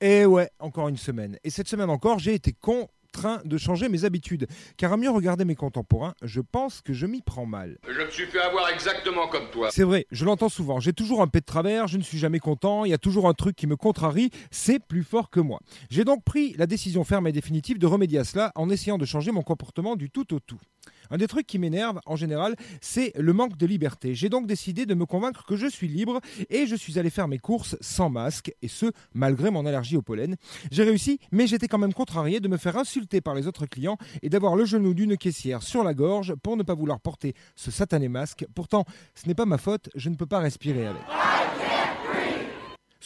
Et ouais, encore une semaine. Et cette semaine encore, j'ai été contraint de changer mes habitudes. Car à mieux regarder mes contemporains, je pense que je m'y prends mal. Je me suis fait avoir exactement comme toi. C'est vrai, je l'entends souvent. J'ai toujours un pet de travers, je ne suis jamais content, il y a toujours un truc qui me contrarie, c'est plus fort que moi. J'ai donc pris la décision ferme et définitive de remédier à cela en essayant de changer mon comportement du tout au tout. Un des trucs qui m'énerve en général, c'est le manque de liberté. J'ai donc décidé de me convaincre que je suis libre et je suis allé faire mes courses sans masque, et ce, malgré mon allergie au pollen. J'ai réussi, mais j'étais quand même contrarié de me faire insulter par les autres clients et d'avoir le genou d'une caissière sur la gorge pour ne pas vouloir porter ce satané masque. Pourtant, ce n'est pas ma faute, je ne peux pas respirer avec.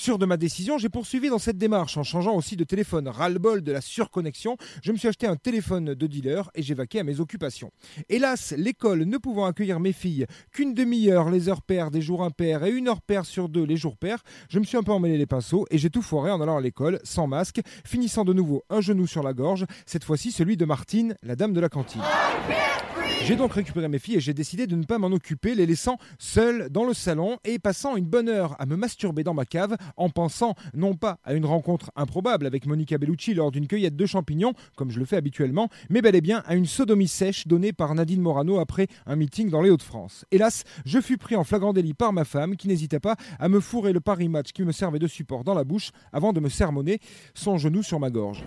Sûr de ma décision, j'ai poursuivi dans cette démarche en changeant aussi de téléphone. Ras-le-bol de la surconnexion, je me suis acheté un téléphone de dealer et j'ai vaqué à mes occupations. Hélas, l'école ne pouvant accueillir mes filles qu'une demi-heure les heures paires des jours impairs et une heure paire sur deux les jours pairs, je me suis un peu emmêlé les pinceaux et j'ai tout foiré en allant à l'école sans masque, finissant de nouveau un genou sur la gorge, cette fois-ci celui de Martine, la dame de la cantine. J'ai donc récupéré mes filles et j'ai décidé de ne pas m'en occuper, les laissant seules dans le salon et passant une bonne heure à me masturber dans ma cave en pensant non pas à une rencontre improbable avec Monica Bellucci lors d'une cueillette de champignons, comme je le fais habituellement, mais bel et bien à une sodomie sèche donnée par Nadine Morano après un meeting dans les Hauts-de-France. Hélas, je fus pris en flagrant délit par ma femme qui n'hésitait pas à me fourrer le Paris Match qui me servait de support dans la bouche avant de me sermonner son genou sur ma gorge.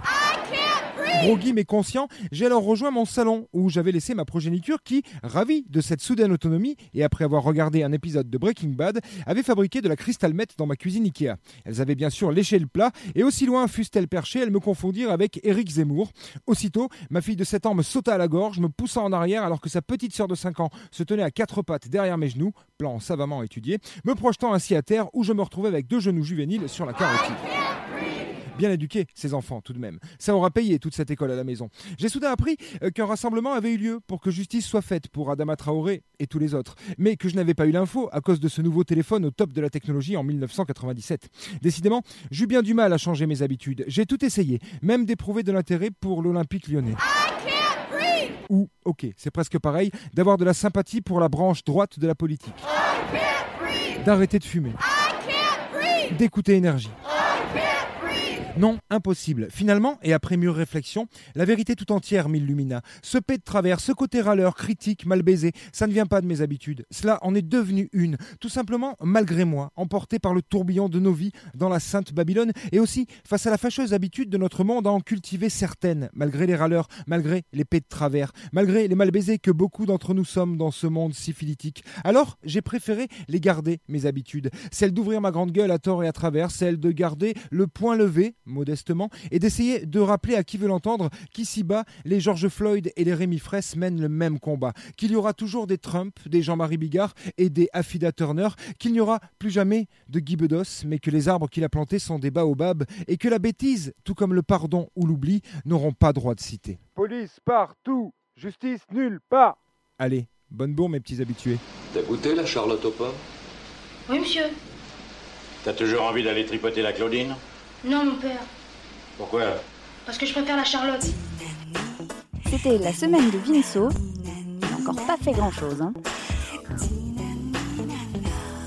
Groggy mais conscient, j'ai alors rejoint mon salon où j'avais laissé ma progéniture qui, ravie de cette soudaine autonomie et après avoir regardé un épisode de Breaking Bad, avait fabriqué de la cristal meth dans ma cuisine Ikea. Elles avaient bien sûr léché le plat et aussi loin fussent-elles perchées, elles me confondirent avec Eric Zemmour. Aussitôt, ma fille de 7 ans me sauta à la gorge, me poussa en arrière alors que sa petite sœur de 5 ans se tenait à quatre pattes derrière mes genoux, plan savamment étudié, me projetant ainsi à terre où je me retrouvais avec deux genoux juvéniles sur la carotide. Bien éduqués, ces enfants, tout de même. Ça aura payé toute cette école à la maison. J'ai soudain appris euh, qu'un rassemblement avait eu lieu pour que justice soit faite pour Adama Traoré et tous les autres. Mais que je n'avais pas eu l'info à cause de ce nouveau téléphone au top de la technologie en 1997. Décidément, j'eus bien du mal à changer mes habitudes. J'ai tout essayé, même d'éprouver de l'intérêt pour l'Olympique lyonnais. Ou, ok, c'est presque pareil, d'avoir de la sympathie pour la branche droite de la politique. D'arrêter de fumer. D'écouter énergie. Non, impossible. Finalement, et après mûre réflexion, la vérité tout entière m'illumina. Ce pet de travers, ce côté râleur, critique, mal baisé, ça ne vient pas de mes habitudes. Cela en est devenu une, tout simplement malgré moi, emporté par le tourbillon de nos vies dans la sainte Babylone, et aussi face à la fâcheuse habitude de notre monde à en cultiver certaines, malgré les râleurs, malgré les pets de travers, malgré les mal baisés que beaucoup d'entre nous sommes dans ce monde syphilitique. Alors, j'ai préféré les garder, mes habitudes. Celle d'ouvrir ma grande gueule à tort et à travers, celle de garder le point levé, modestement, et d'essayer de rappeler à qui veut l'entendre qu'ici-bas, les George Floyd et les Rémi Fraisse mènent le même combat, qu'il y aura toujours des Trump, des Jean-Marie Bigard et des Affida Turner, qu'il n'y aura plus jamais de Guy Bedos, mais que les arbres qu'il a plantés sont des baobabs, et que la bêtise, tout comme le pardon ou l'oubli, n'auront pas droit de citer. Police partout, justice nulle part. Allez, bonne bourre mes petits habitués. T'as goûté la Charlotte au pomme Oui, monsieur. T'as toujours envie d'aller tripoter la Claudine Non, mon père. Pourquoi? Parce que je préfère la Charlotte. C'était la semaine de Vinceau. Il n'a encore pas fait grand-chose. Hein.